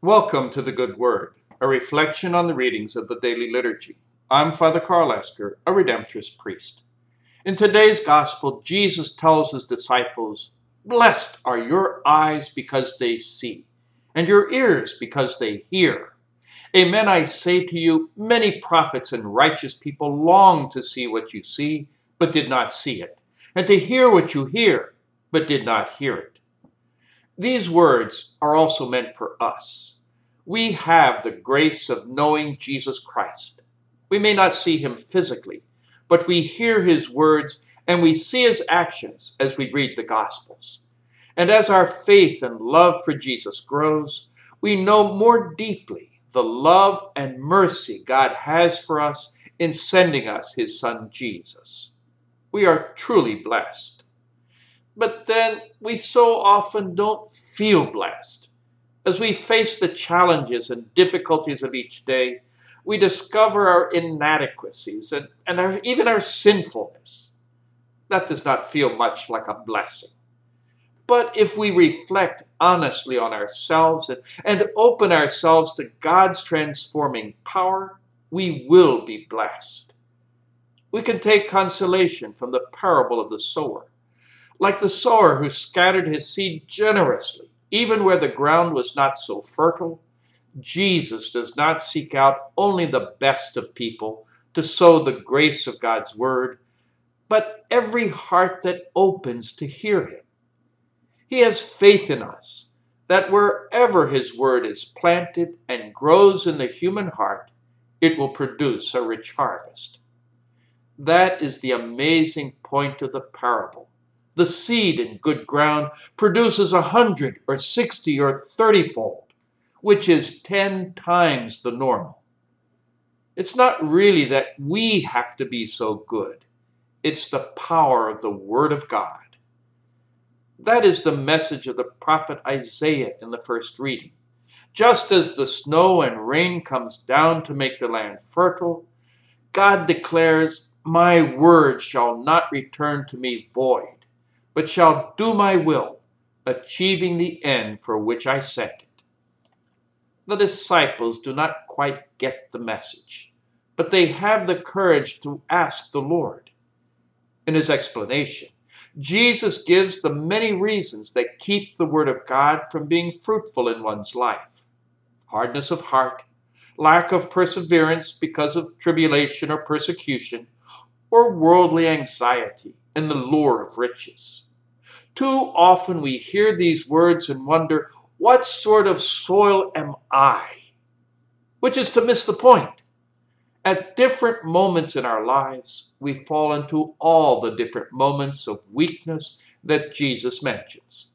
Welcome to the Good Word, a reflection on the readings of the daily liturgy. I'm Father Karl Esker, a Redemptorist priest. In today's Gospel, Jesus tells his disciples, Blessed are your eyes because they see, and your ears because they hear. Amen, I say to you, many prophets and righteous people longed to see what you see, but did not see it, and to hear what you hear, but did not hear it. These words are also meant for us. We have the grace of knowing Jesus Christ. We may not see him physically, but we hear his words and we see his actions as we read the Gospels. And as our faith and love for Jesus grows, we know more deeply the love and mercy God has for us in sending us his Son Jesus. We are truly blessed but then we so often don't feel blessed. As we face the challenges and difficulties of each day, we discover our inadequacies and, and our, even our sinfulness. That does not feel much like a blessing. But if we reflect honestly on ourselves and, and open ourselves to God's transforming power, we will be blessed. We can take consolation from the parable of the sower. Like the sower who scattered his seed generously, even where the ground was not so fertile, Jesus does not seek out only the best of people to sow the grace of God's word, but every heart that opens to hear him. He has faith in us that wherever his word is planted and grows in the human heart, it will produce a rich harvest. That is the amazing point of the parable the seed in good ground produces a hundred or sixty or thirty fold, which is ten times the normal. It's not really that we have to be so good, it's the power of the Word of God. That is the message of the prophet Isaiah in the first reading. Just as the snow and rain comes down to make the land fertile, God declares, My word shall not return to me void but shall do my will, achieving the end for which I sent it. The disciples do not quite get the message, but they have the courage to ask the Lord. In his explanation, Jesus gives the many reasons that keep the Word of God from being fruitful in one's life hardness of heart, lack of perseverance because of tribulation or persecution, or worldly anxiety and the lure of riches. Too often we hear these words and wonder, what sort of soil am I? Which is to miss the point. At different moments in our lives, we fall into all the different moments of weakness that Jesus mentions.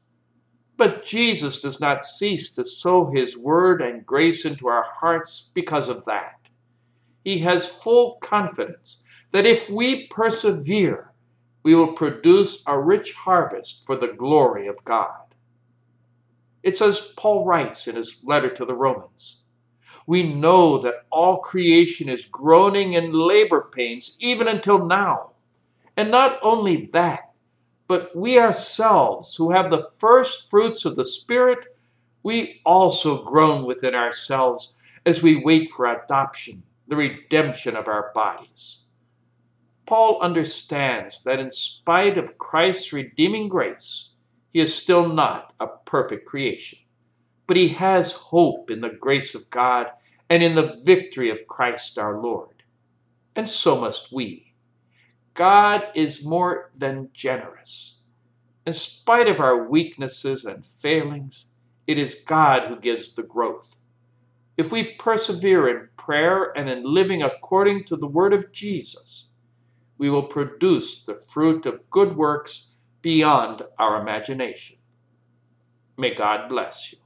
But Jesus does not cease to sow his word and grace into our hearts because of that. He has full confidence that if we persevere, we will produce a rich harvest for the glory of God. It's as Paul writes in his letter to the Romans. We know that all creation is groaning in labor pains even until now. And not only that, but we ourselves who have the first fruits of the Spirit, we also groan within ourselves as we wait for adoption, the redemption of our bodies. Paul understands that in spite of Christ's redeeming grace, he is still not a perfect creation. But he has hope in the grace of God and in the victory of Christ our Lord. And so must we. God is more than generous. In spite of our weaknesses and failings, it is God who gives the growth. If we persevere in prayer and in living according to the word of Jesus, we will produce the fruit of good works beyond our imagination. May God bless you.